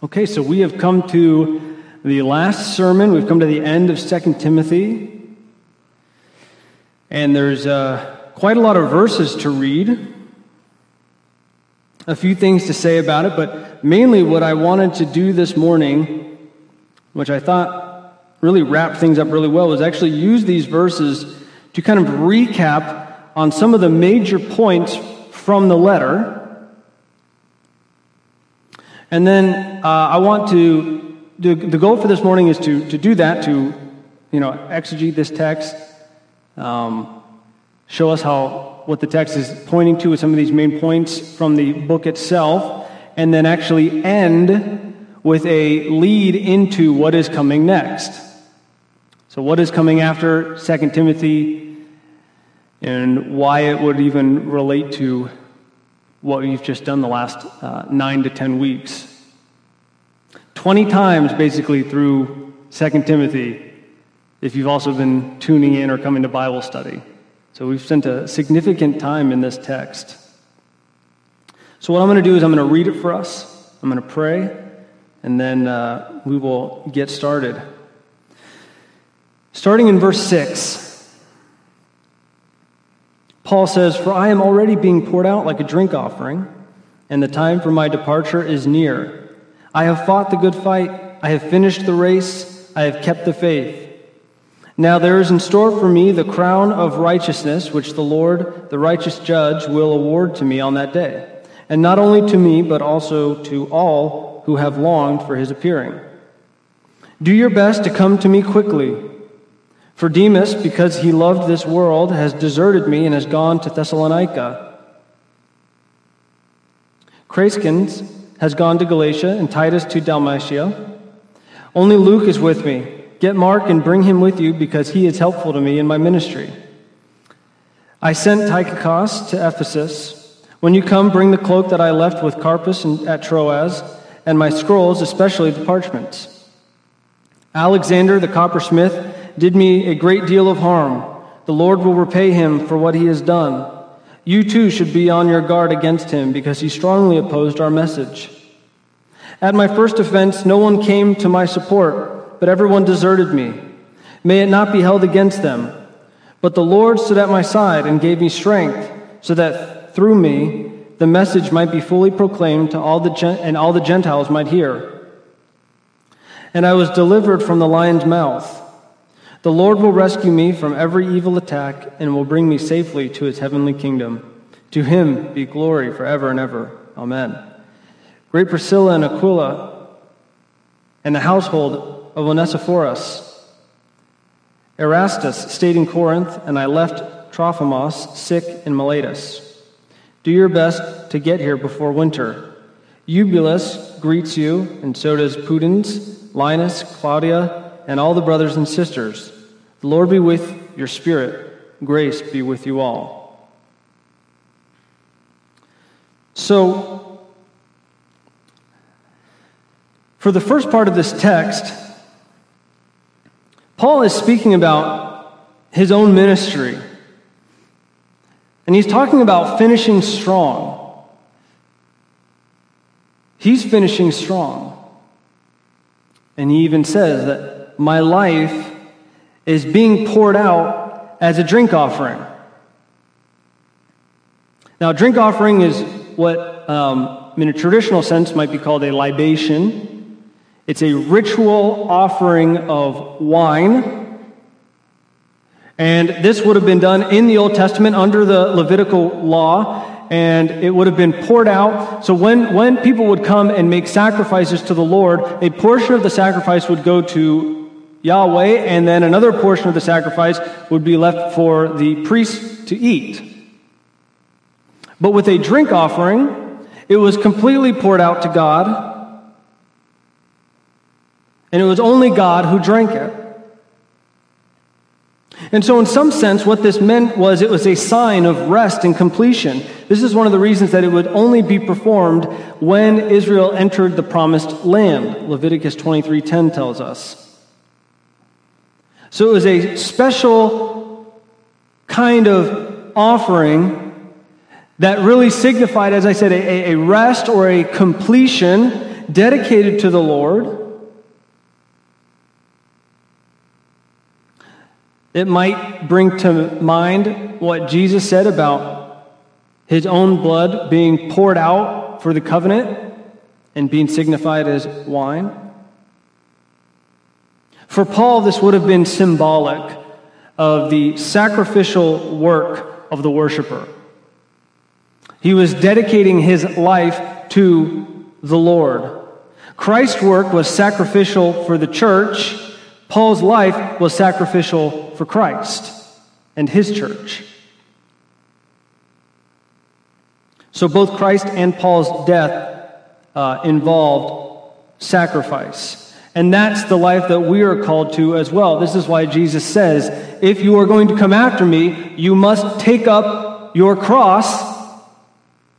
Okay, so we have come to the last sermon. We've come to the end of 2 Timothy. And there's uh, quite a lot of verses to read. A few things to say about it, but mainly what I wanted to do this morning, which I thought really wrapped things up really well, was actually use these verses to kind of recap on some of the major points from the letter and then uh, I want to, the, the goal for this morning is to, to do that, to, you know, exegete this text, um, show us how, what the text is pointing to with some of these main points from the book itself, and then actually end with a lead into what is coming next. So, what is coming after 2 Timothy, and why it would even relate to what we've just done the last uh, nine to ten weeks. 20 times basically through 2 Timothy, if you've also been tuning in or coming to Bible study. So we've spent a significant time in this text. So, what I'm going to do is I'm going to read it for us, I'm going to pray, and then uh, we will get started. Starting in verse 6. Paul says, For I am already being poured out like a drink offering, and the time for my departure is near. I have fought the good fight, I have finished the race, I have kept the faith. Now there is in store for me the crown of righteousness, which the Lord, the righteous judge, will award to me on that day. And not only to me, but also to all who have longed for his appearing. Do your best to come to me quickly. For Demas, because he loved this world, has deserted me and has gone to Thessalonica. Crescens has gone to Galatia and Titus to Dalmatia. Only Luke is with me. Get Mark and bring him with you because he is helpful to me in my ministry. I sent Tychicus to Ephesus. When you come, bring the cloak that I left with Carpus at Troas, and my scrolls, especially the parchments. Alexander the coppersmith did me a great deal of harm. The Lord will repay him for what he has done. You too should be on your guard against him because he strongly opposed our message. At my first offense, no one came to my support, but everyone deserted me. May it not be held against them. But the Lord stood at my side and gave me strength, so that through me the message might be fully proclaimed to all the gen- and all the Gentiles might hear. And I was delivered from the lion's mouth. The Lord will rescue me from every evil attack and will bring me safely to his heavenly kingdom. To him be glory forever and ever. Amen. Great Priscilla and Aquila and the household of Onesiphorus. Erastus stayed in Corinth, and I left Trophimus sick in Miletus. Do your best to get here before winter. Eubulus greets you, and so does Pudens, Linus, Claudia, and all the brothers and sisters. The Lord be with your spirit. Grace be with you all. So, for the first part of this text, Paul is speaking about his own ministry. And he's talking about finishing strong. He's finishing strong. And he even says that my life is being poured out as a drink offering. Now, a drink offering is what, um, in a traditional sense, might be called a libation. It's a ritual offering of wine. And this would have been done in the Old Testament under the Levitical law and it would have been poured out. So when, when people would come and make sacrifices to the Lord, a portion of the sacrifice would go to Yahweh, and then another portion of the sacrifice would be left for the priest to eat. But with a drink offering, it was completely poured out to God, and it was only God who drank it. And so, in some sense, what this meant was it was a sign of rest and completion. This is one of the reasons that it would only be performed when Israel entered the promised land. Leviticus 23:10 tells us. So it was a special kind of offering that really signified, as I said, a, a rest or a completion. dedicated to the Lord, it might bring to mind what Jesus said about his own blood being poured out for the covenant and being signified as wine. For Paul, this would have been symbolic of the sacrificial work of the worshiper. He was dedicating his life to the Lord. Christ's work was sacrificial for the church. Paul's life was sacrificial for Christ and his church. So both Christ and Paul's death uh, involved sacrifice. And that's the life that we are called to as well. This is why Jesus says, if you are going to come after me, you must take up your cross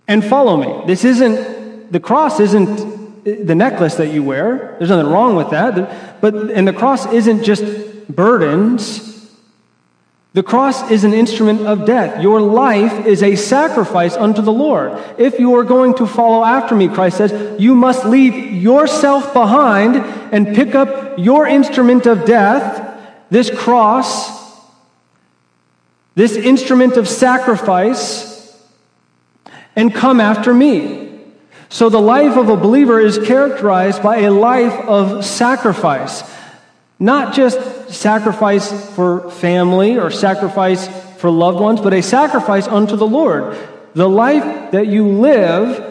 and follow me. This isn't, the cross isn't the necklace that you wear. There's nothing wrong with that. But, and the cross isn't just burdens. The cross is an instrument of death. Your life is a sacrifice unto the Lord. If you are going to follow after me, Christ says, you must leave yourself behind and pick up your instrument of death, this cross, this instrument of sacrifice, and come after me. So the life of a believer is characterized by a life of sacrifice. Not just sacrifice for family or sacrifice for loved ones, but a sacrifice unto the Lord. The life that you live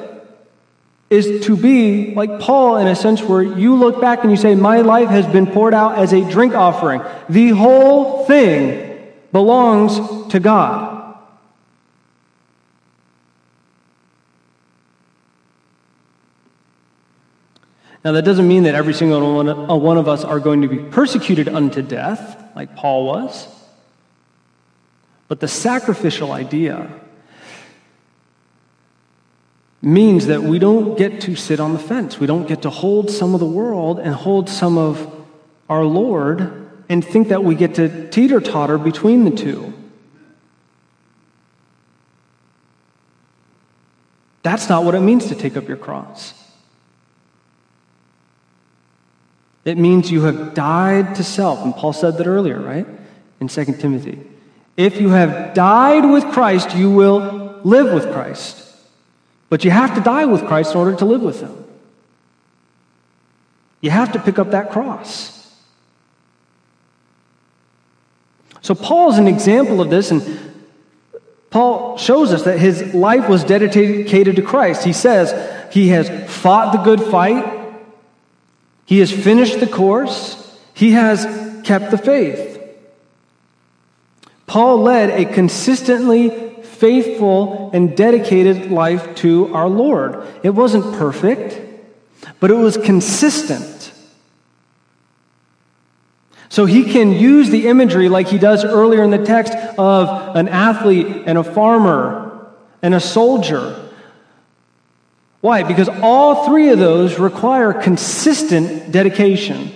is to be like Paul in a sense where you look back and you say, My life has been poured out as a drink offering. The whole thing belongs to God. Now, that doesn't mean that every single one, uh, one of us are going to be persecuted unto death, like Paul was. But the sacrificial idea means that we don't get to sit on the fence. We don't get to hold some of the world and hold some of our Lord and think that we get to teeter totter between the two. That's not what it means to take up your cross. It means you have died to self. And Paul said that earlier, right? In 2 Timothy. If you have died with Christ, you will live with Christ. But you have to die with Christ in order to live with Him. You have to pick up that cross. So, Paul is an example of this, and Paul shows us that his life was dedicated to Christ. He says he has fought the good fight, he has finished the course, he has kept the faith. Paul led a consistently faithful and dedicated life to our Lord. It wasn't perfect, but it was consistent. So he can use the imagery like he does earlier in the text of an athlete and a farmer and a soldier why? Because all three of those require consistent dedication.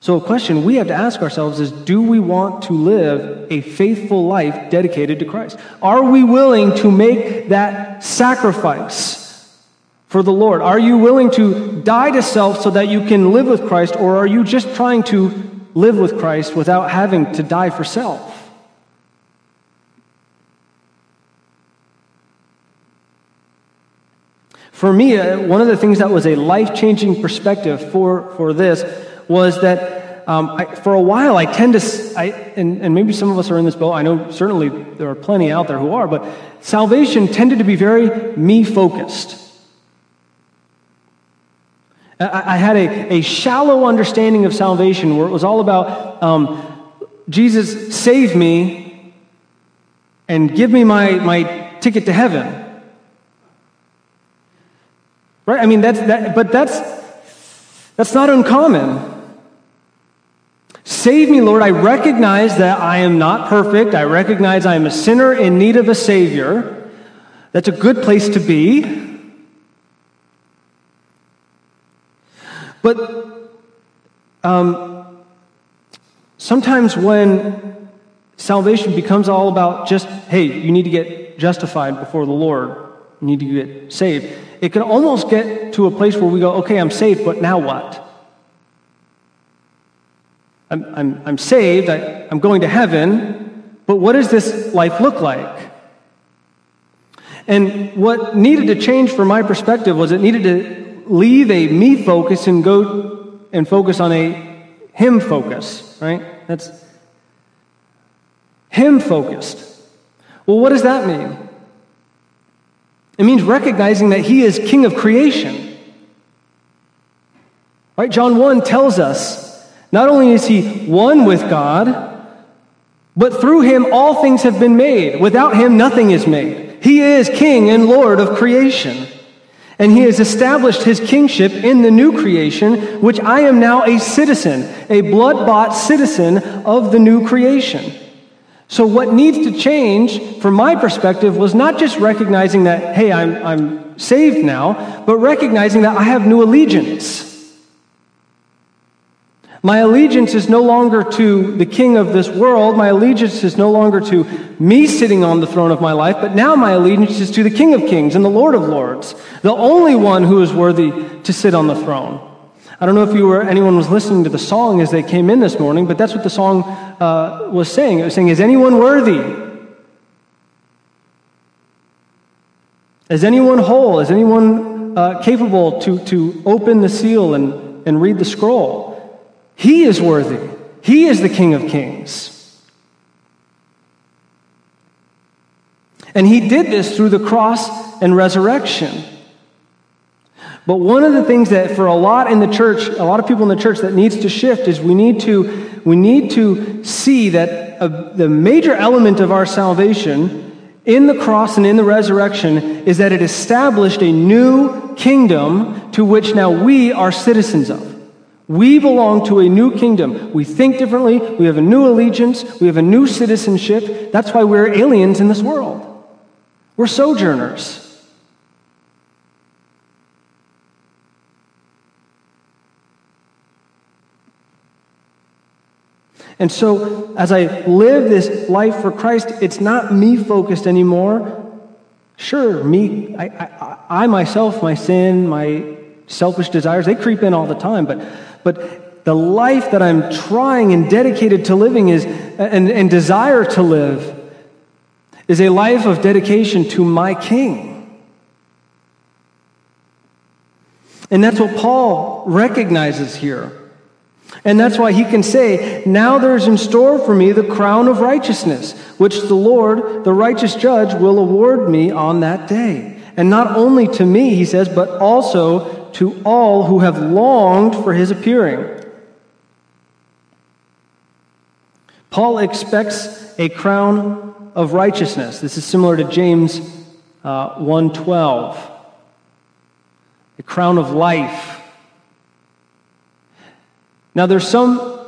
So, a question we have to ask ourselves is do we want to live a faithful life dedicated to Christ? Are we willing to make that sacrifice for the Lord? Are you willing to die to self so that you can live with Christ, or are you just trying to live with Christ without having to die for self? For me, uh, one of the things that was a life changing perspective for, for this was that um, I, for a while I tend to, I, and, and maybe some of us are in this boat, I know certainly there are plenty out there who are, but salvation tended to be very me focused. I, I had a, a shallow understanding of salvation where it was all about um, Jesus save me and give me my, my ticket to heaven. Right? I mean, that's, that, but that's, that's not uncommon. Save me, Lord. I recognize that I am not perfect. I recognize I am a sinner in need of a Savior. That's a good place to be. But um, sometimes when salvation becomes all about just, hey, you need to get justified before the Lord, you need to get saved, it can almost get to a place where we go, okay, I'm saved, but now what? I'm, I'm, I'm saved, I, I'm going to heaven, but what does this life look like? And what needed to change from my perspective was it needed to leave a me focus and go and focus on a him focus, right? That's him focused. Well, what does that mean? It means recognizing that he is king of creation. Right? John 1 tells us not only is he one with God, but through him all things have been made. Without him, nothing is made. He is king and lord of creation. And he has established his kingship in the new creation, which I am now a citizen, a blood bought citizen of the new creation. So, what needs to change, from my perspective, was not just recognizing that, hey, I'm, I'm saved now, but recognizing that I have new allegiance. My allegiance is no longer to the king of this world. My allegiance is no longer to me sitting on the throne of my life, but now my allegiance is to the King of kings and the Lord of lords, the only one who is worthy to sit on the throne. I don't know if you were anyone was listening to the song as they came in this morning, but that's what the song uh, was saying. It was saying, "Is anyone worthy? Is anyone whole? Is anyone uh, capable to to open the seal and and read the scroll?" He is worthy. He is the King of Kings. And he did this through the cross and resurrection. But one of the things that for a lot in the church, a lot of people in the church that needs to shift is we need to we need to see that a, the major element of our salvation in the cross and in the resurrection is that it established a new kingdom to which now we are citizens of. We belong to a new kingdom. We think differently. We have a new allegiance. We have a new citizenship. That's why we're aliens in this world. We're sojourners. And so, as I live this life for Christ, it's not me focused anymore. Sure, me, I, I, I myself, my sin, my selfish desires, they creep in all the time, but but the life that I'm trying and dedicated to living is, and, and desire to live, is a life of dedication to my King. And that's what Paul recognizes here. And that's why he can say, Now there's in store for me the crown of righteousness, which the Lord, the righteous judge, will award me on that day. And not only to me, he says, but also to all who have longed for his appearing. Paul expects a crown of righteousness. This is similar to James uh, 1:12. A crown of life. Now there's some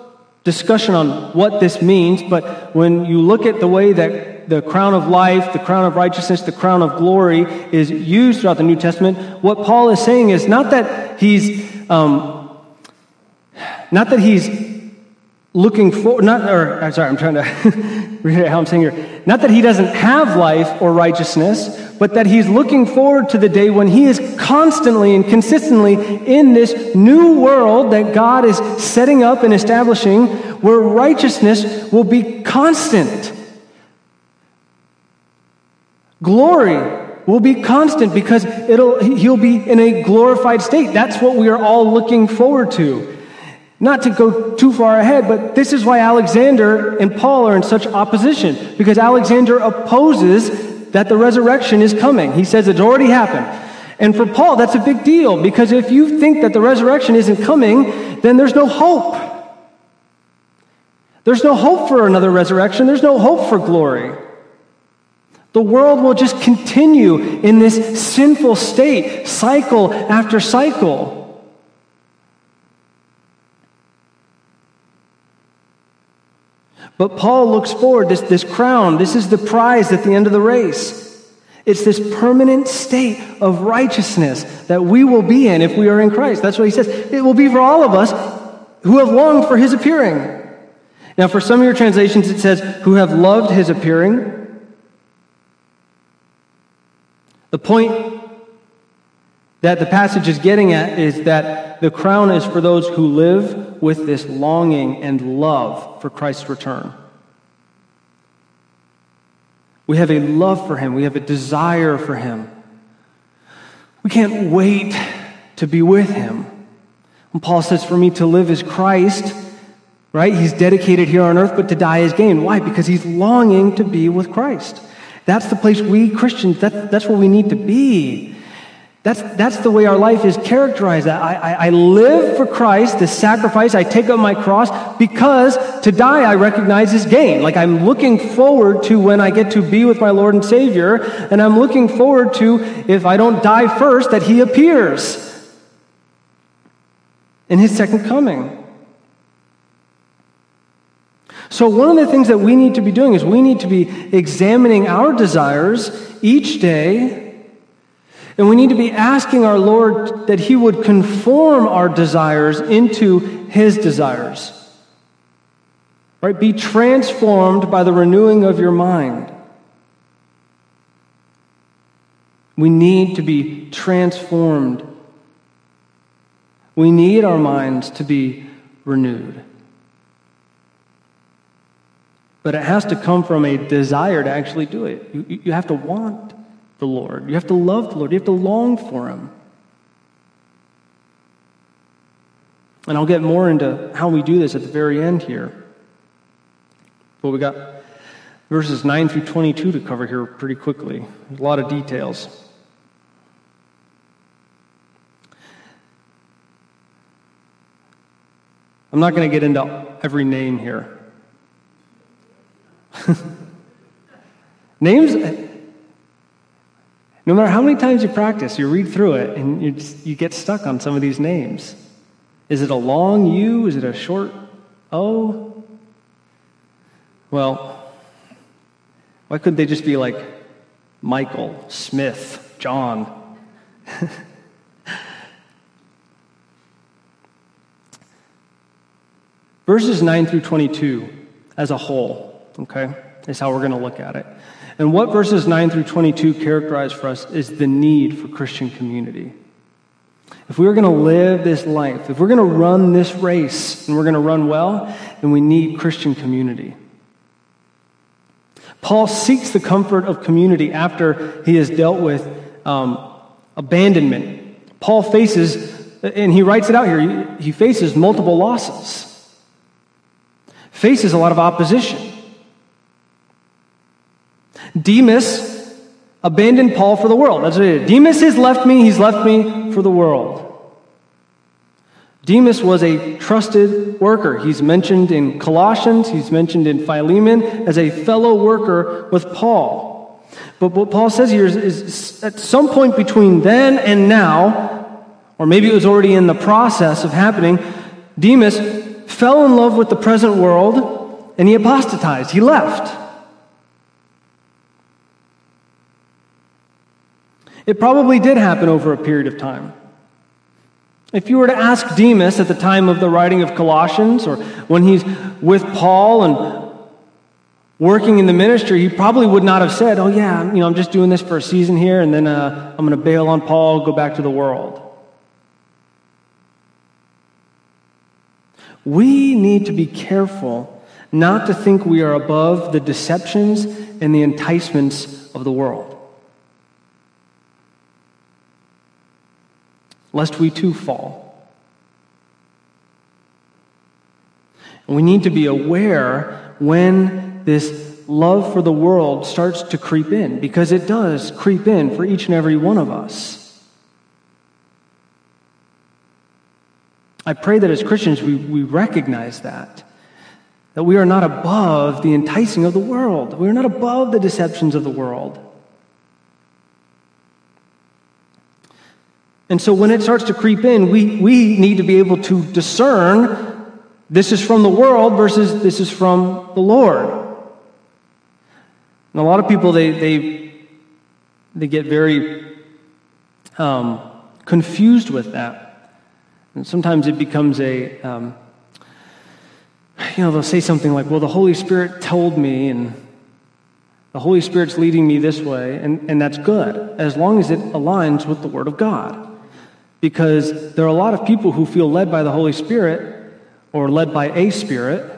discussion on what this means, but when you look at the way that the crown of life, the crown of righteousness, the crown of glory is used throughout the New Testament, what Paul is saying is not that he's, um, not that he's looking for, not, or, I'm sorry, I'm trying to read how I'm saying here. Not that he doesn't have life or righteousness, but that he's looking forward to the day when he is constantly and consistently in this new world that God is setting up and establishing where righteousness will be constant. Glory will be constant because it'll, he'll be in a glorified state. That's what we are all looking forward to. Not to go too far ahead, but this is why Alexander and Paul are in such opposition, because Alexander opposes that the resurrection is coming. He says it's already happened. And for Paul, that's a big deal, because if you think that the resurrection isn't coming, then there's no hope. There's no hope for another resurrection, there's no hope for glory. The world will just continue in this sinful state, cycle after cycle. But Paul looks forward, this, this crown, this is the prize at the end of the race. It's this permanent state of righteousness that we will be in if we are in Christ. That's what he says. It will be for all of us who have longed for his appearing. Now, for some of your translations, it says, who have loved his appearing. The point that the passage is getting at is that the crown is for those who live with this longing and love for Christ's return. We have a love for him, we have a desire for him. We can't wait to be with him. When Paul says, For me to live is Christ, right? He's dedicated here on earth, but to die is gain. Why? Because he's longing to be with Christ. That's the place we Christians, that, that's where we need to be. That's, that's the way our life is characterized. I, I, I live for Christ, the sacrifice. I take up my cross because to die I recognize is gain. Like I'm looking forward to when I get to be with my Lord and Savior, and I'm looking forward to, if I don't die first, that He appears in His second coming. So, one of the things that we need to be doing is we need to be examining our desires each day and we need to be asking our Lord that He would conform our desires into His desires. Right? Be transformed by the renewing of your mind. We need to be transformed. We need our minds to be renewed. But it has to come from a desire to actually do it. You, you have to want the Lord. You have to love the Lord. You have to long for Him. And I'll get more into how we do this at the very end here. But we got verses 9 through 22 to cover here pretty quickly. There's a lot of details. I'm not going to get into every name here. Names, no matter how many times you practice, you read through it and you, just, you get stuck on some of these names. Is it a long U? Is it a short O? Well, why couldn't they just be like Michael, Smith, John? Verses 9 through 22 as a whole, okay, is how we're going to look at it. And what verses 9 through 22 characterize for us is the need for Christian community. If we are going to live this life, if we're going to run this race and we're going to run well, then we need Christian community. Paul seeks the comfort of community after he has dealt with um, abandonment. Paul faces, and he writes it out here, he faces multiple losses, faces a lot of opposition. Demas abandoned Paul for the world. That's what it is. Demas has left me, he's left me for the world. Demas was a trusted worker. He's mentioned in Colossians, he's mentioned in Philemon as a fellow worker with Paul. But what Paul says here is, is at some point between then and now, or maybe it was already in the process of happening, Demas fell in love with the present world and he apostatized. He left. It probably did happen over a period of time. If you were to ask Demas at the time of the writing of Colossians or when he's with Paul and working in the ministry, he probably would not have said, Oh, yeah, you know, I'm just doing this for a season here and then uh, I'm going to bail on Paul, go back to the world. We need to be careful not to think we are above the deceptions and the enticements of the world. Lest we too fall. And we need to be aware when this love for the world starts to creep in, because it does creep in for each and every one of us. I pray that as Christians we, we recognize that. That we are not above the enticing of the world. We are not above the deceptions of the world. And so when it starts to creep in, we, we need to be able to discern this is from the world versus this is from the Lord. And a lot of people, they, they, they get very um, confused with that. And sometimes it becomes a, um, you know, they'll say something like, well, the Holy Spirit told me, and The Holy Spirit's leading me this way, and, and that's good, as long as it aligns with the Word of God. Because there are a lot of people who feel led by the Holy Spirit or led by a spirit,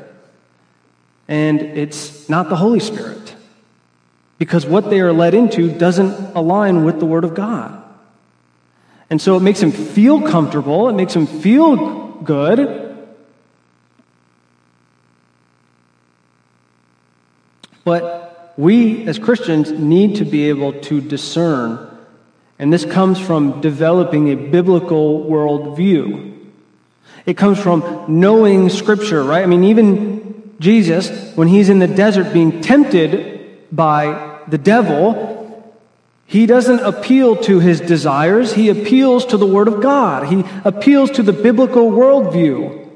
and it's not the Holy Spirit. Because what they are led into doesn't align with the Word of God. And so it makes them feel comfortable, it makes them feel good, But we as Christians need to be able to discern, and this comes from developing a biblical worldview. It comes from knowing Scripture, right? I mean, even Jesus, when he's in the desert being tempted by the devil, he doesn't appeal to his desires, he appeals to the Word of God. He appeals to the biblical worldview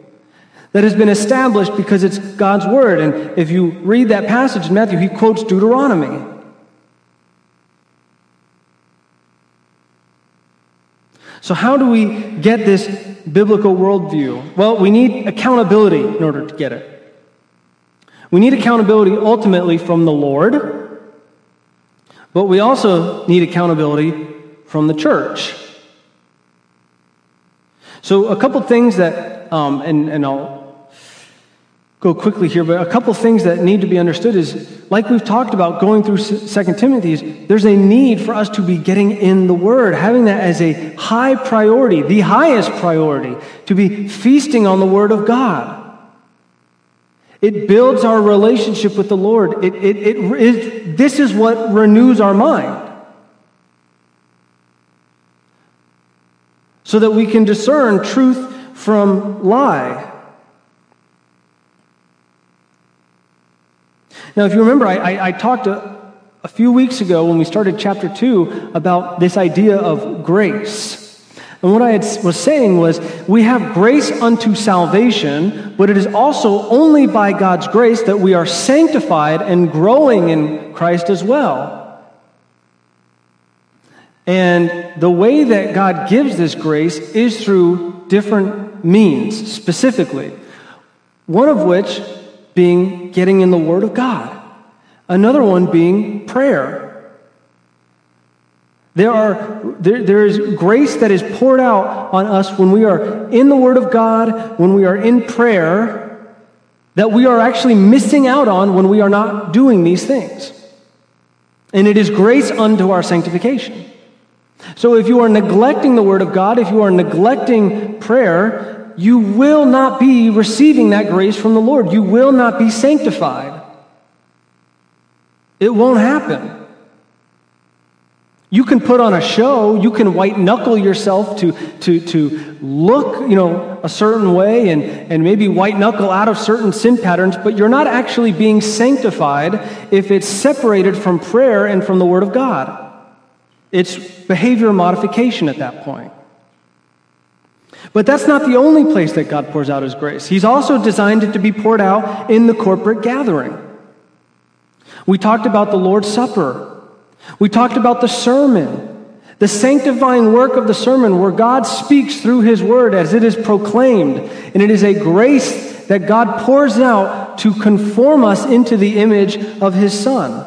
that has been established because it's God's word. And if you read that passage in Matthew, he quotes Deuteronomy. So, how do we get this biblical worldview? Well, we need accountability in order to get it. We need accountability ultimately from the Lord, but we also need accountability from the church. So, a couple things that, um, and, and I'll go quickly here, but a couple things that need to be understood is, like we've talked about going through Second Timothy, there's a need for us to be getting in the Word, having that as a high priority, the highest priority, to be feasting on the Word of God. It builds our relationship with the Lord. It, it, it, it, this is what renews our mind. So that we can discern truth from lie. Now, if you remember, I, I, I talked a, a few weeks ago when we started chapter 2 about this idea of grace. And what I had, was saying was, we have grace unto salvation, but it is also only by God's grace that we are sanctified and growing in Christ as well. And the way that God gives this grace is through different means, specifically. One of which being getting in the Word of God, another one being prayer. There, are, there, there is grace that is poured out on us when we are in the Word of God, when we are in prayer, that we are actually missing out on when we are not doing these things. And it is grace unto our sanctification. So if you are neglecting the Word of God, if you are neglecting prayer, you will not be receiving that grace from the Lord. You will not be sanctified. It won't happen. You can put on a show, you can white knuckle yourself to, to, to look, you know, a certain way and, and maybe white knuckle out of certain sin patterns, but you're not actually being sanctified if it's separated from prayer and from the Word of God. It's behavior modification at that point. But that's not the only place that God pours out His grace. He's also designed it to be poured out in the corporate gathering. We talked about the Lord's Supper. We talked about the sermon, the sanctifying work of the sermon, where God speaks through His word as it is proclaimed. And it is a grace that God pours out to conform us into the image of His Son.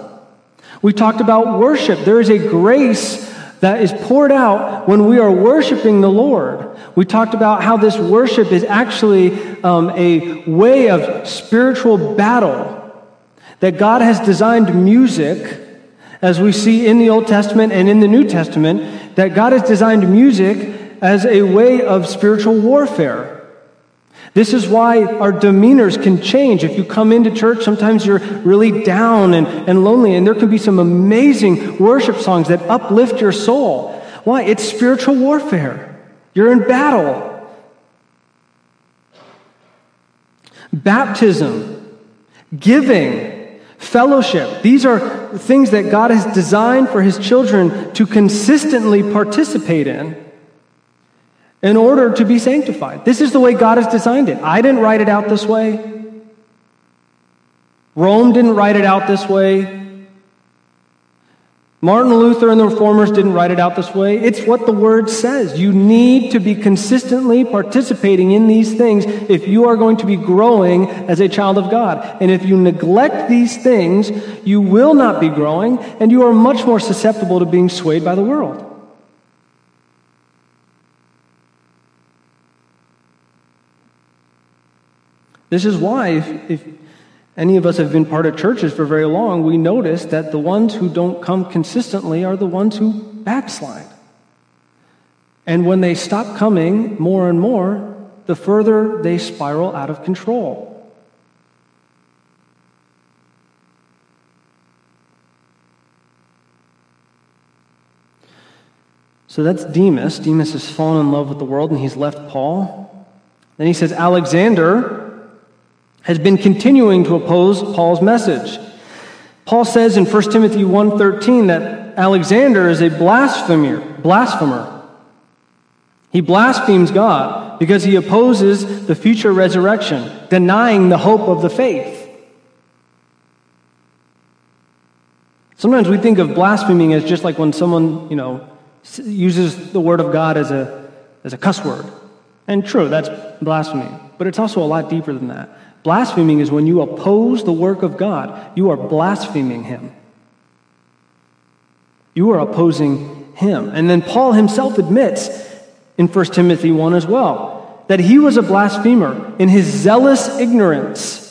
We talked about worship. There is a grace that is poured out when we are worshiping the Lord. We talked about how this worship is actually um, a way of spiritual battle, that God has designed music, as we see in the Old Testament and in the New Testament, that God has designed music as a way of spiritual warfare. This is why our demeanors can change. If you come into church, sometimes you're really down and, and lonely, and there can be some amazing worship songs that uplift your soul. Why? It's spiritual warfare. You're in battle. Baptism, giving, fellowship. These are things that God has designed for His children to consistently participate in in order to be sanctified. This is the way God has designed it. I didn't write it out this way. Rome didn't write it out this way. Martin Luther and the reformers didn't write it out this way. It's what the word says. You need to be consistently participating in these things if you are going to be growing as a child of God. And if you neglect these things, you will not be growing and you are much more susceptible to being swayed by the world. This is why, if, if any of us have been part of churches for very long, we notice that the ones who don't come consistently are the ones who backslide. And when they stop coming more and more, the further they spiral out of control. So that's Demas. Demas has fallen in love with the world and he's left Paul. Then he says, Alexander has been continuing to oppose Paul's message. Paul says in 1 Timothy 1:13 that Alexander is a blasphemer, blasphemer. He blasphemes God because he opposes the future resurrection, denying the hope of the faith. Sometimes we think of blaspheming as just like when someone, you know, uses the word of God as a, as a cuss word. And true, that's blasphemy. But it's also a lot deeper than that. Blaspheming is when you oppose the work of God, you are blaspheming Him. You are opposing Him. And then Paul himself admits in 1 Timothy 1 as well that he was a blasphemer in his zealous ignorance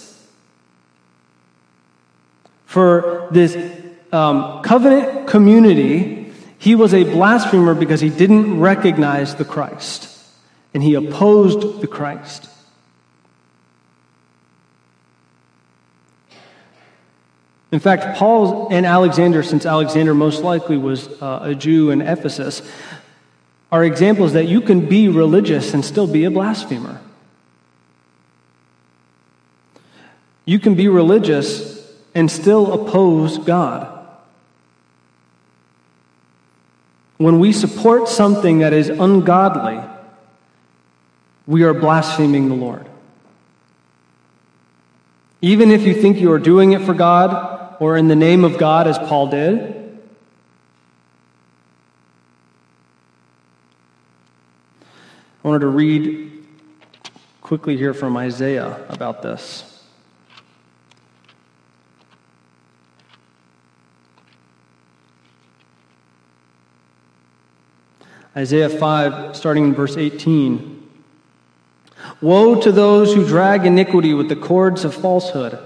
for this um, covenant community. He was a blasphemer because he didn't recognize the Christ and he opposed the Christ. In fact, Paul and Alexander, since Alexander most likely was uh, a Jew in Ephesus, are examples that you can be religious and still be a blasphemer. You can be religious and still oppose God. When we support something that is ungodly, we are blaspheming the Lord. Even if you think you are doing it for God, or in the name of God, as Paul did. I wanted to read quickly here from Isaiah about this. Isaiah 5, starting in verse 18. Woe to those who drag iniquity with the cords of falsehood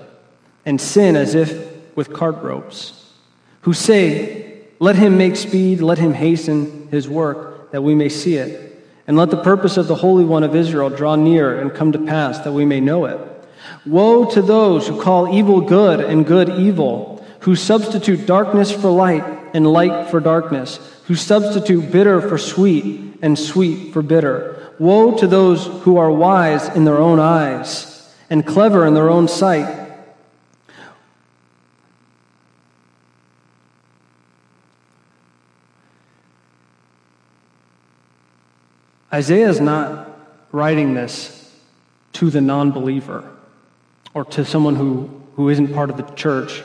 and sin as if with cart ropes, who say, Let him make speed, let him hasten his work, that we may see it. And let the purpose of the Holy One of Israel draw near and come to pass, that we may know it. Woe to those who call evil good and good evil, who substitute darkness for light and light for darkness, who substitute bitter for sweet and sweet for bitter. Woe to those who are wise in their own eyes and clever in their own sight Isaiah is not writing this to the non believer or to someone who, who isn't part of the church.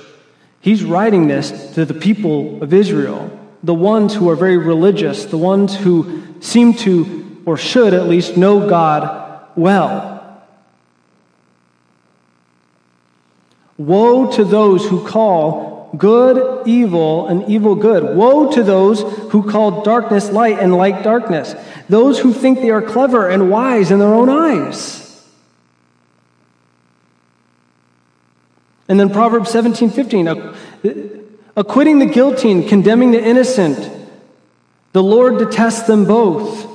He's writing this to the people of Israel, the ones who are very religious, the ones who seem to, or should at least, know God well. Woe to those who call good evil and evil good. Woe to those who call darkness light and light darkness, those who think they are clever and wise in their own eyes. And then Proverbs 17 15, acquitting the guilty and condemning the innocent. The Lord detests them both.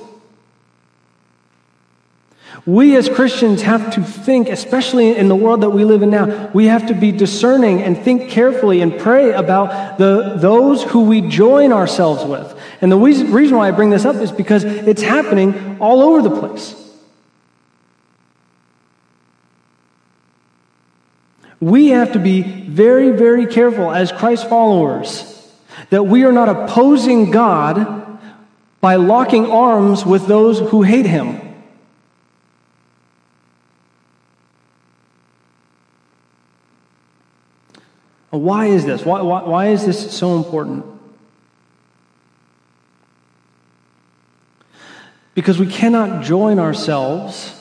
We as Christians have to think, especially in the world that we live in now, we have to be discerning and think carefully and pray about the, those who we join ourselves with. And the reason why I bring this up is because it's happening all over the place. We have to be very, very careful as Christ followers that we are not opposing God by locking arms with those who hate Him. Why is this? Why, why, why is this so important? Because we cannot join ourselves,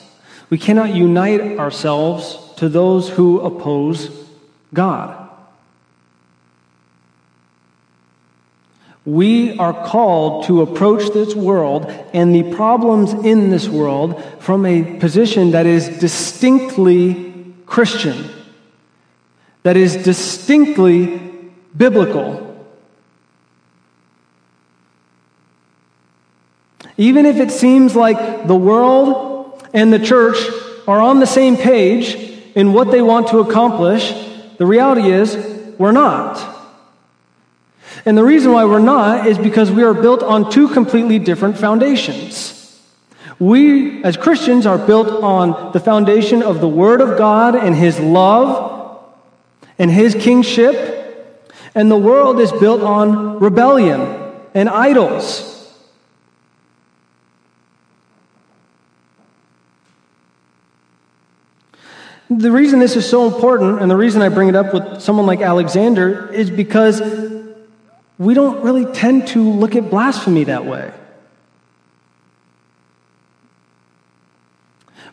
we cannot unite ourselves to those who oppose God. We are called to approach this world and the problems in this world from a position that is distinctly Christian that is distinctly biblical. Even if it seems like the world and the church are on the same page in what they want to accomplish, the reality is we're not. And the reason why we're not is because we are built on two completely different foundations. We, as Christians, are built on the foundation of the Word of God and His love and His kingship. And the world is built on rebellion and idols. The reason this is so important, and the reason I bring it up with someone like Alexander, is because we don't really tend to look at blasphemy that way.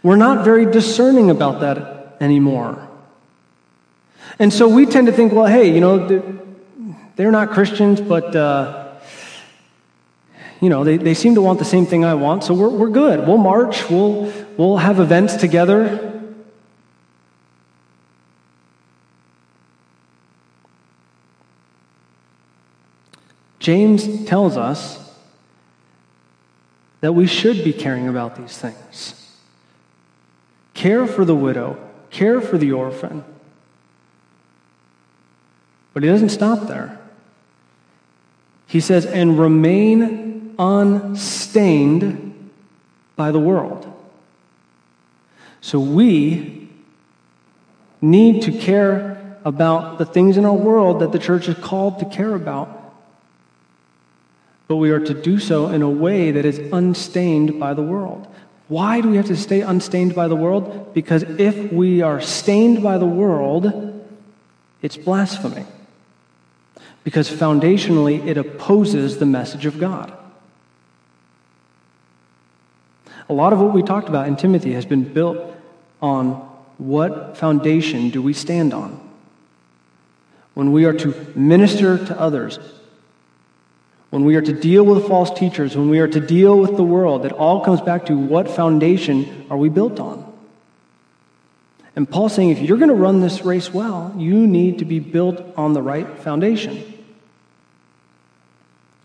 We're not very discerning about that anymore. And so we tend to think, well, hey, you know, they're not Christians, but, uh, you know, they, they seem to want the same thing I want, so we're, we're good. We'll march, we'll, we'll have events together. James tells us that we should be caring about these things. Care for the widow, care for the orphan. But he doesn't stop there. He says, and remain unstained by the world. So we need to care about the things in our world that the church is called to care about but we are to do so in a way that is unstained by the world. Why do we have to stay unstained by the world? Because if we are stained by the world, it's blasphemy. Because foundationally, it opposes the message of God. A lot of what we talked about in Timothy has been built on what foundation do we stand on? When we are to minister to others, when we are to deal with false teachers, when we are to deal with the world, it all comes back to what foundation are we built on? And Paul's saying if you're going to run this race well, you need to be built on the right foundation.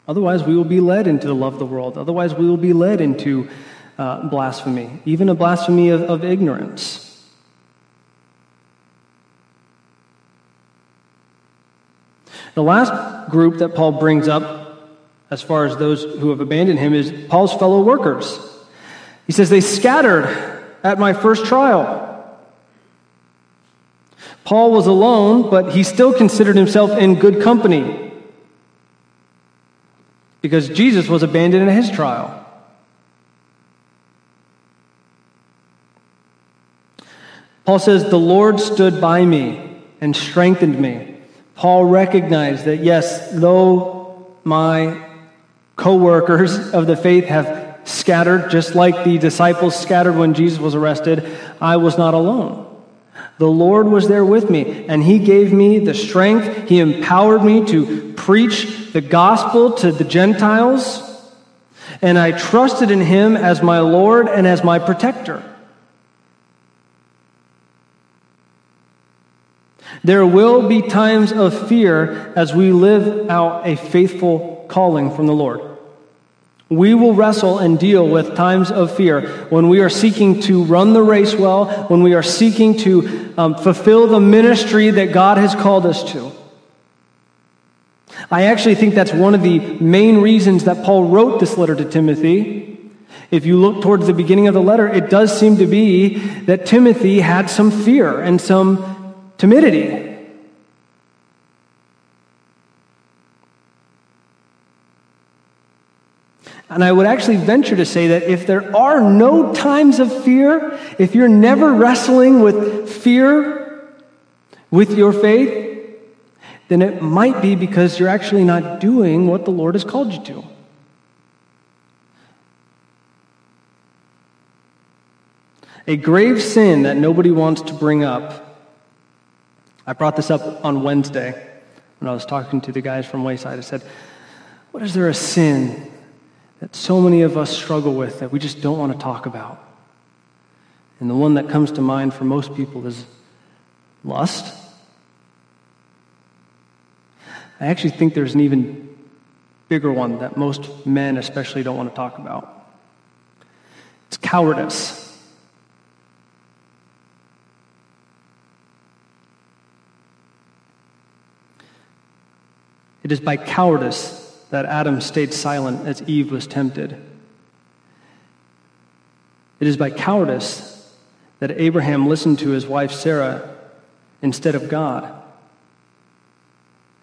Otherwise, we will be led into the love of the world. Otherwise, we will be led into uh, blasphemy, even a blasphemy of, of ignorance. The last group that Paul brings up as far as those who have abandoned him is Paul's fellow workers. He says, They scattered at my first trial. Paul was alone, but he still considered himself in good company because Jesus was abandoned in his trial. Paul says, The Lord stood by me and strengthened me. Paul recognized that, yes, though my co workers of the faith have scattered, just like the disciples scattered when Jesus was arrested. I was not alone. The Lord was there with me, and He gave me the strength. He empowered me to preach the gospel to the Gentiles, and I trusted in Him as my Lord and as my protector. There will be times of fear as we live out a faithful calling from the Lord. We will wrestle and deal with times of fear when we are seeking to run the race well, when we are seeking to um, fulfill the ministry that God has called us to. I actually think that's one of the main reasons that Paul wrote this letter to Timothy. If you look towards the beginning of the letter, it does seem to be that Timothy had some fear and some timidity. And I would actually venture to say that if there are no times of fear, if you're never wrestling with fear with your faith, then it might be because you're actually not doing what the Lord has called you to. A grave sin that nobody wants to bring up. I brought this up on Wednesday when I was talking to the guys from Wayside. I said, What is there a sin that so many of us struggle with that we just don't want to talk about? And the one that comes to mind for most people is lust. I actually think there's an even bigger one that most men, especially, don't want to talk about. It's cowardice. It is by cowardice that Adam stayed silent as Eve was tempted. It is by cowardice that Abraham listened to his wife Sarah instead of God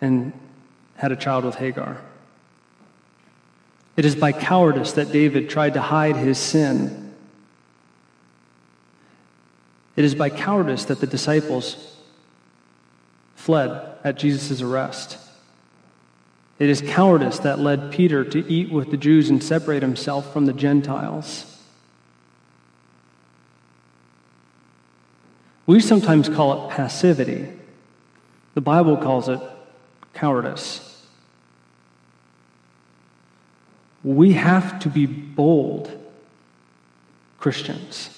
and had a child with Hagar. It is by cowardice that David tried to hide his sin. It is by cowardice that the disciples fled at Jesus' arrest. It is cowardice that led Peter to eat with the Jews and separate himself from the Gentiles. We sometimes call it passivity. The Bible calls it cowardice. We have to be bold Christians.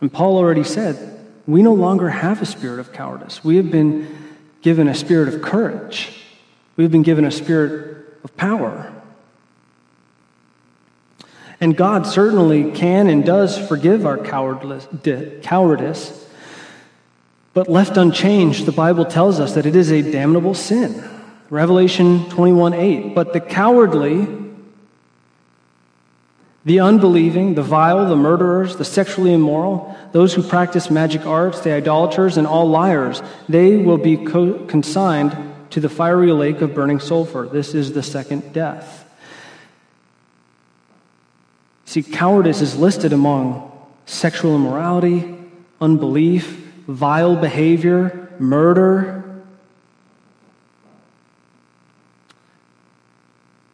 And Paul already said, we no longer have a spirit of cowardice. We have been given a spirit of courage. We've been given a spirit of power. And God certainly can and does forgive our cowardice, but left unchanged, the Bible tells us that it is a damnable sin. Revelation 21 8. But the cowardly, the unbelieving, the vile, the murderers, the sexually immoral, those who practice magic arts, the idolaters, and all liars, they will be co- consigned to the fiery lake of burning sulfur. This is the second death. See, cowardice is listed among sexual immorality, unbelief, vile behavior, murder.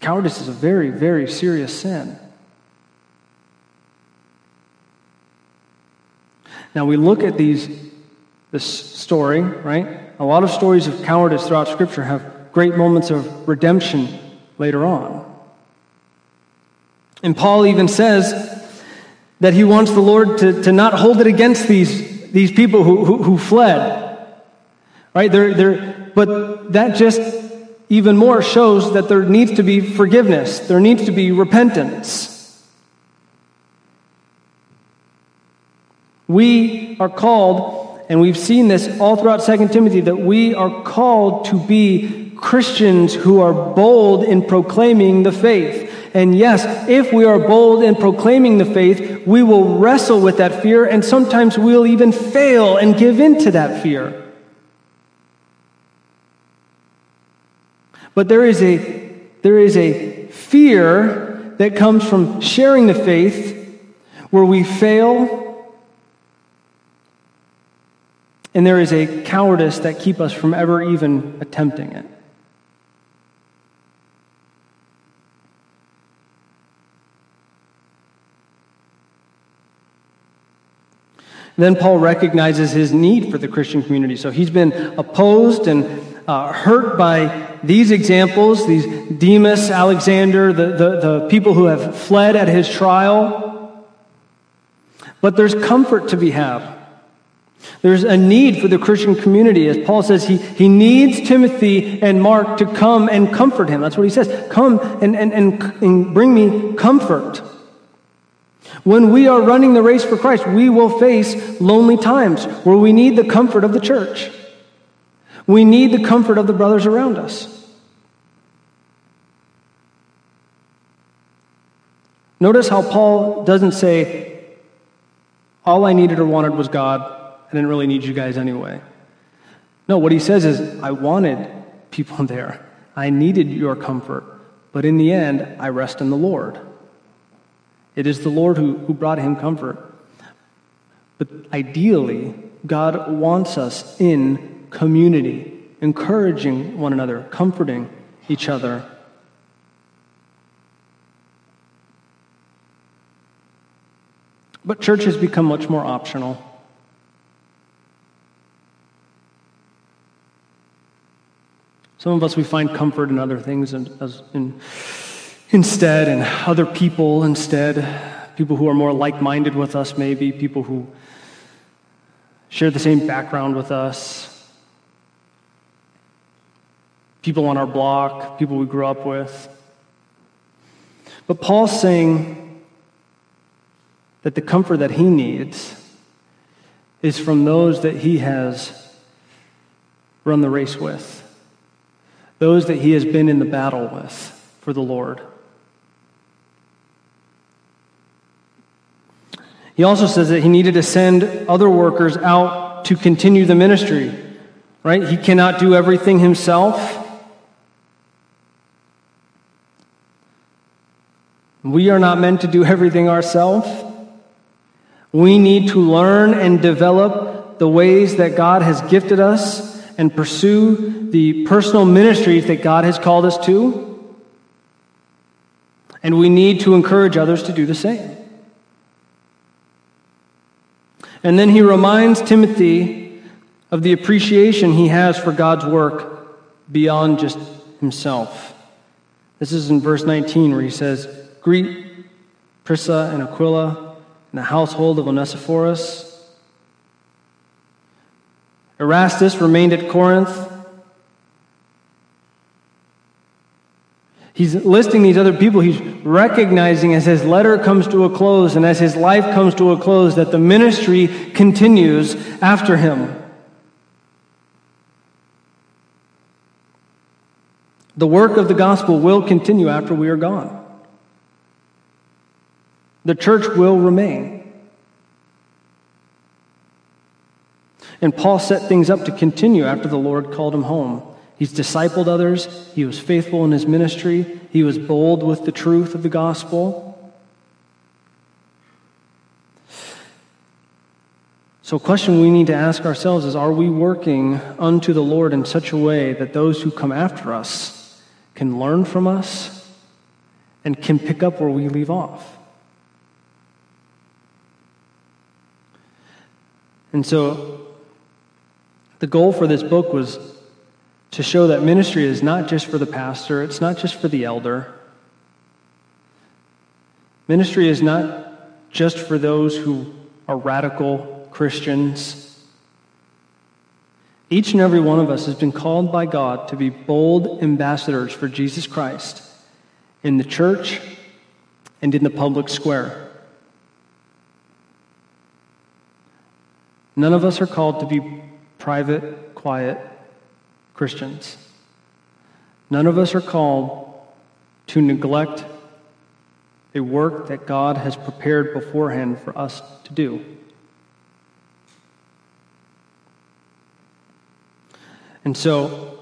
Cowardice is a very, very serious sin. Now we look at these this story, right? A lot of stories of cowardice throughout Scripture have great moments of redemption later on. And Paul even says that he wants the Lord to, to not hold it against these, these people who, who, who fled. Right? They're, they're, but that just even more shows that there needs to be forgiveness, there needs to be repentance. We are called, and we've seen this all throughout 2 Timothy, that we are called to be Christians who are bold in proclaiming the faith. And yes, if we are bold in proclaiming the faith, we will wrestle with that fear, and sometimes we'll even fail and give in to that fear. But there is a, there is a fear that comes from sharing the faith where we fail, and there is a cowardice that keep us from ever even attempting it. Then Paul recognizes his need for the Christian community. So he's been opposed and uh, hurt by these examples, these Demas, Alexander, the, the, the people who have fled at his trial. But there's comfort to be had. There's a need for the Christian community. As Paul says, he, he needs Timothy and Mark to come and comfort him. That's what he says. Come and, and, and, and bring me comfort. When we are running the race for Christ, we will face lonely times where we need the comfort of the church. We need the comfort of the brothers around us. Notice how Paul doesn't say, All I needed or wanted was God. I didn't really need you guys anyway. No, what he says is, I wanted people there. I needed your comfort. But in the end, I rest in the Lord. It is the Lord who, who brought him comfort. But ideally, God wants us in community, encouraging one another, comforting each other. But church has become much more optional. Some of us, we find comfort in other things and, as, in, instead, and other people instead. People who are more like minded with us, maybe. People who share the same background with us. People on our block, people we grew up with. But Paul's saying that the comfort that he needs is from those that he has run the race with those that he has been in the battle with for the Lord. He also says that he needed to send other workers out to continue the ministry, right? He cannot do everything himself. We are not meant to do everything ourselves. We need to learn and develop the ways that God has gifted us and pursue the personal ministries that God has called us to. And we need to encourage others to do the same. And then he reminds Timothy of the appreciation he has for God's work beyond just himself. This is in verse 19 where he says, Greet Prisca and Aquila and the household of Onesiphorus. Erastus remained at Corinth. He's listing these other people. He's recognizing as his letter comes to a close and as his life comes to a close that the ministry continues after him. The work of the gospel will continue after we are gone. The church will remain. And Paul set things up to continue after the Lord called him home. He's discipled others, he was faithful in his ministry, he was bold with the truth of the gospel. So, question we need to ask ourselves is Are we working unto the Lord in such a way that those who come after us can learn from us and can pick up where we leave off? And so, the goal for this book was to show that ministry is not just for the pastor, it's not just for the elder. Ministry is not just for those who are radical Christians. Each and every one of us has been called by God to be bold ambassadors for Jesus Christ in the church and in the public square. None of us are called to be private, quiet Christians. None of us are called to neglect a work that God has prepared beforehand for us to do. And so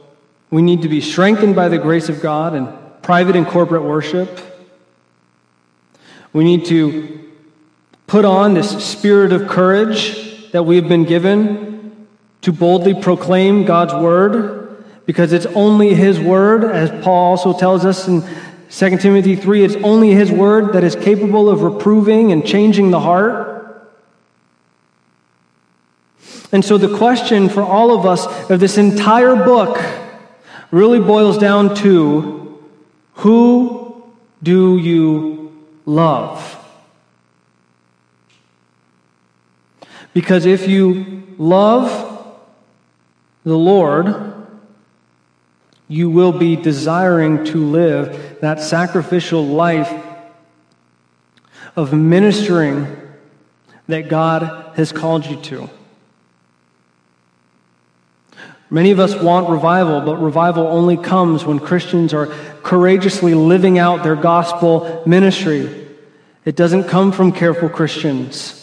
we need to be strengthened by the grace of God in private and corporate worship. We need to put on this spirit of courage that we have been given to boldly proclaim God's word because it's only his word, as Paul also tells us in 2 Timothy 3, it's only his word that is capable of reproving and changing the heart. And so the question for all of us of this entire book really boils down to who do you love? Because if you love the Lord, you will be desiring to live that sacrificial life of ministering that God has called you to. Many of us want revival, but revival only comes when Christians are courageously living out their gospel ministry. It doesn't come from careful Christians.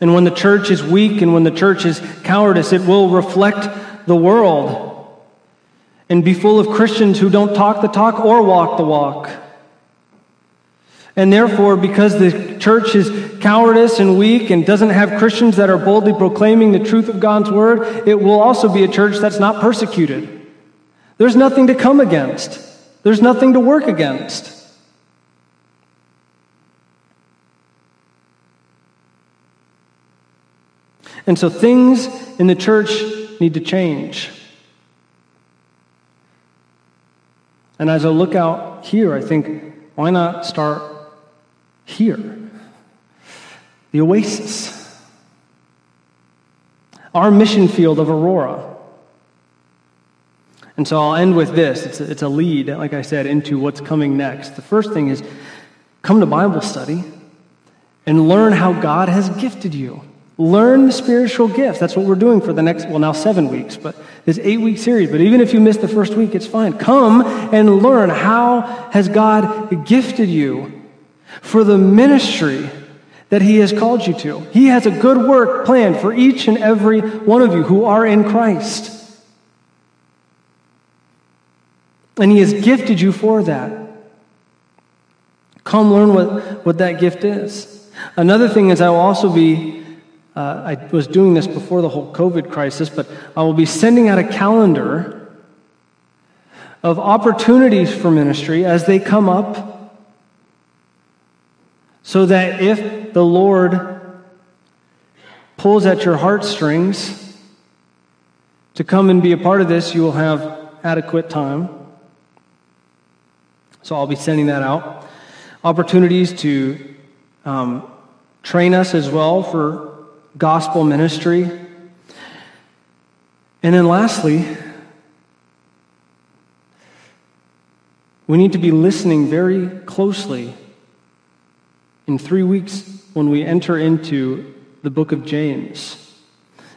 And when the church is weak and when the church is cowardice, it will reflect the world and be full of Christians who don't talk the talk or walk the walk. And therefore, because the church is cowardice and weak and doesn't have Christians that are boldly proclaiming the truth of God's word, it will also be a church that's not persecuted. There's nothing to come against, there's nothing to work against. And so things in the church need to change. And as I look out here, I think, why not start here? The oasis. Our mission field of Aurora. And so I'll end with this. It's a, it's a lead, like I said, into what's coming next. The first thing is come to Bible study and learn how God has gifted you. Learn the spiritual gifts. That's what we're doing for the next, well, now seven weeks, but this eight week series. But even if you missed the first week, it's fine. Come and learn how has God gifted you for the ministry that He has called you to. He has a good work planned for each and every one of you who are in Christ. And He has gifted you for that. Come learn what, what that gift is. Another thing is, I will also be uh, I was doing this before the whole COVID crisis, but I will be sending out a calendar of opportunities for ministry as they come up so that if the Lord pulls at your heartstrings to come and be a part of this, you will have adequate time. So I'll be sending that out. Opportunities to um, train us as well for gospel ministry. And then lastly, we need to be listening very closely in three weeks when we enter into the book of James.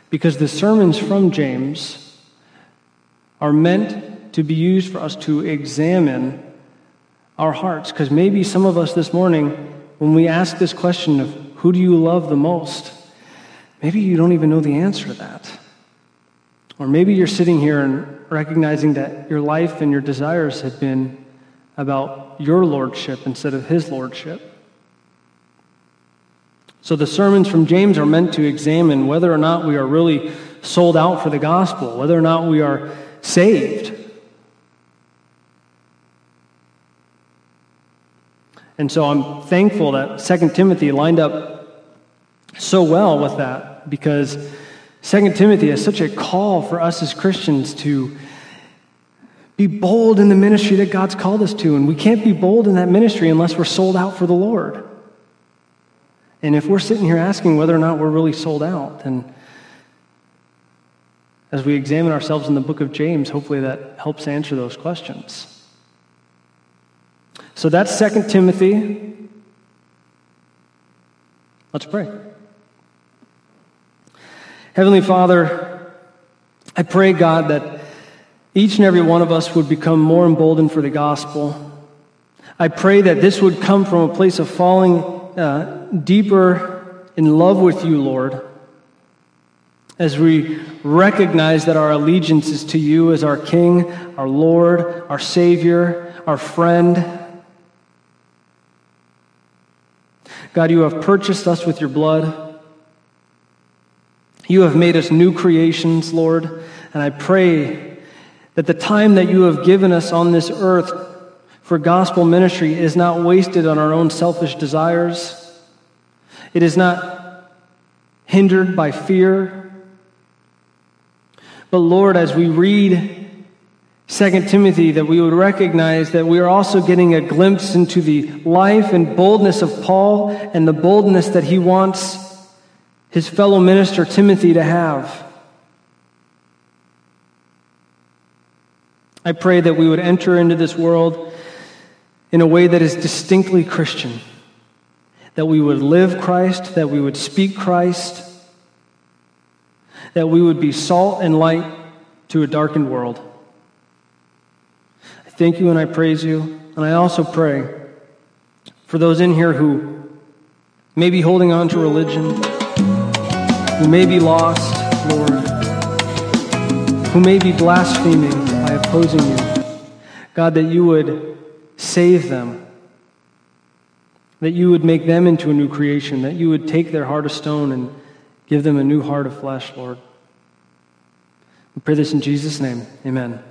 Because the sermons from James are meant to be used for us to examine our hearts. Because maybe some of us this morning, when we ask this question of who do you love the most, Maybe you don't even know the answer to that. Or maybe you're sitting here and recognizing that your life and your desires have been about your lordship instead of his lordship. So the sermons from James are meant to examine whether or not we are really sold out for the gospel, whether or not we are saved. And so I'm thankful that 2 Timothy lined up so well with that because 2 Timothy has such a call for us as Christians to be bold in the ministry that God's called us to. And we can't be bold in that ministry unless we're sold out for the Lord. And if we're sitting here asking whether or not we're really sold out, then as we examine ourselves in the book of James, hopefully that helps answer those questions. So that's 2 Timothy. Let's pray. Heavenly Father, I pray, God, that each and every one of us would become more emboldened for the gospel. I pray that this would come from a place of falling uh, deeper in love with you, Lord, as we recognize that our allegiance is to you as our King, our Lord, our Savior, our friend. God, you have purchased us with your blood. You have made us new creations, Lord, and I pray that the time that you have given us on this earth for gospel ministry is not wasted on our own selfish desires. It is not hindered by fear. But Lord, as we read 2 Timothy, that we would recognize that we are also getting a glimpse into the life and boldness of Paul and the boldness that he wants his fellow minister Timothy to have. I pray that we would enter into this world in a way that is distinctly Christian, that we would live Christ, that we would speak Christ, that we would be salt and light to a darkened world. I thank you and I praise you, and I also pray for those in here who may be holding on to religion who may be lost, Lord, who may be blaspheming by opposing you. God, that you would save them, that you would make them into a new creation, that you would take their heart of stone and give them a new heart of flesh, Lord. We pray this in Jesus' name. Amen.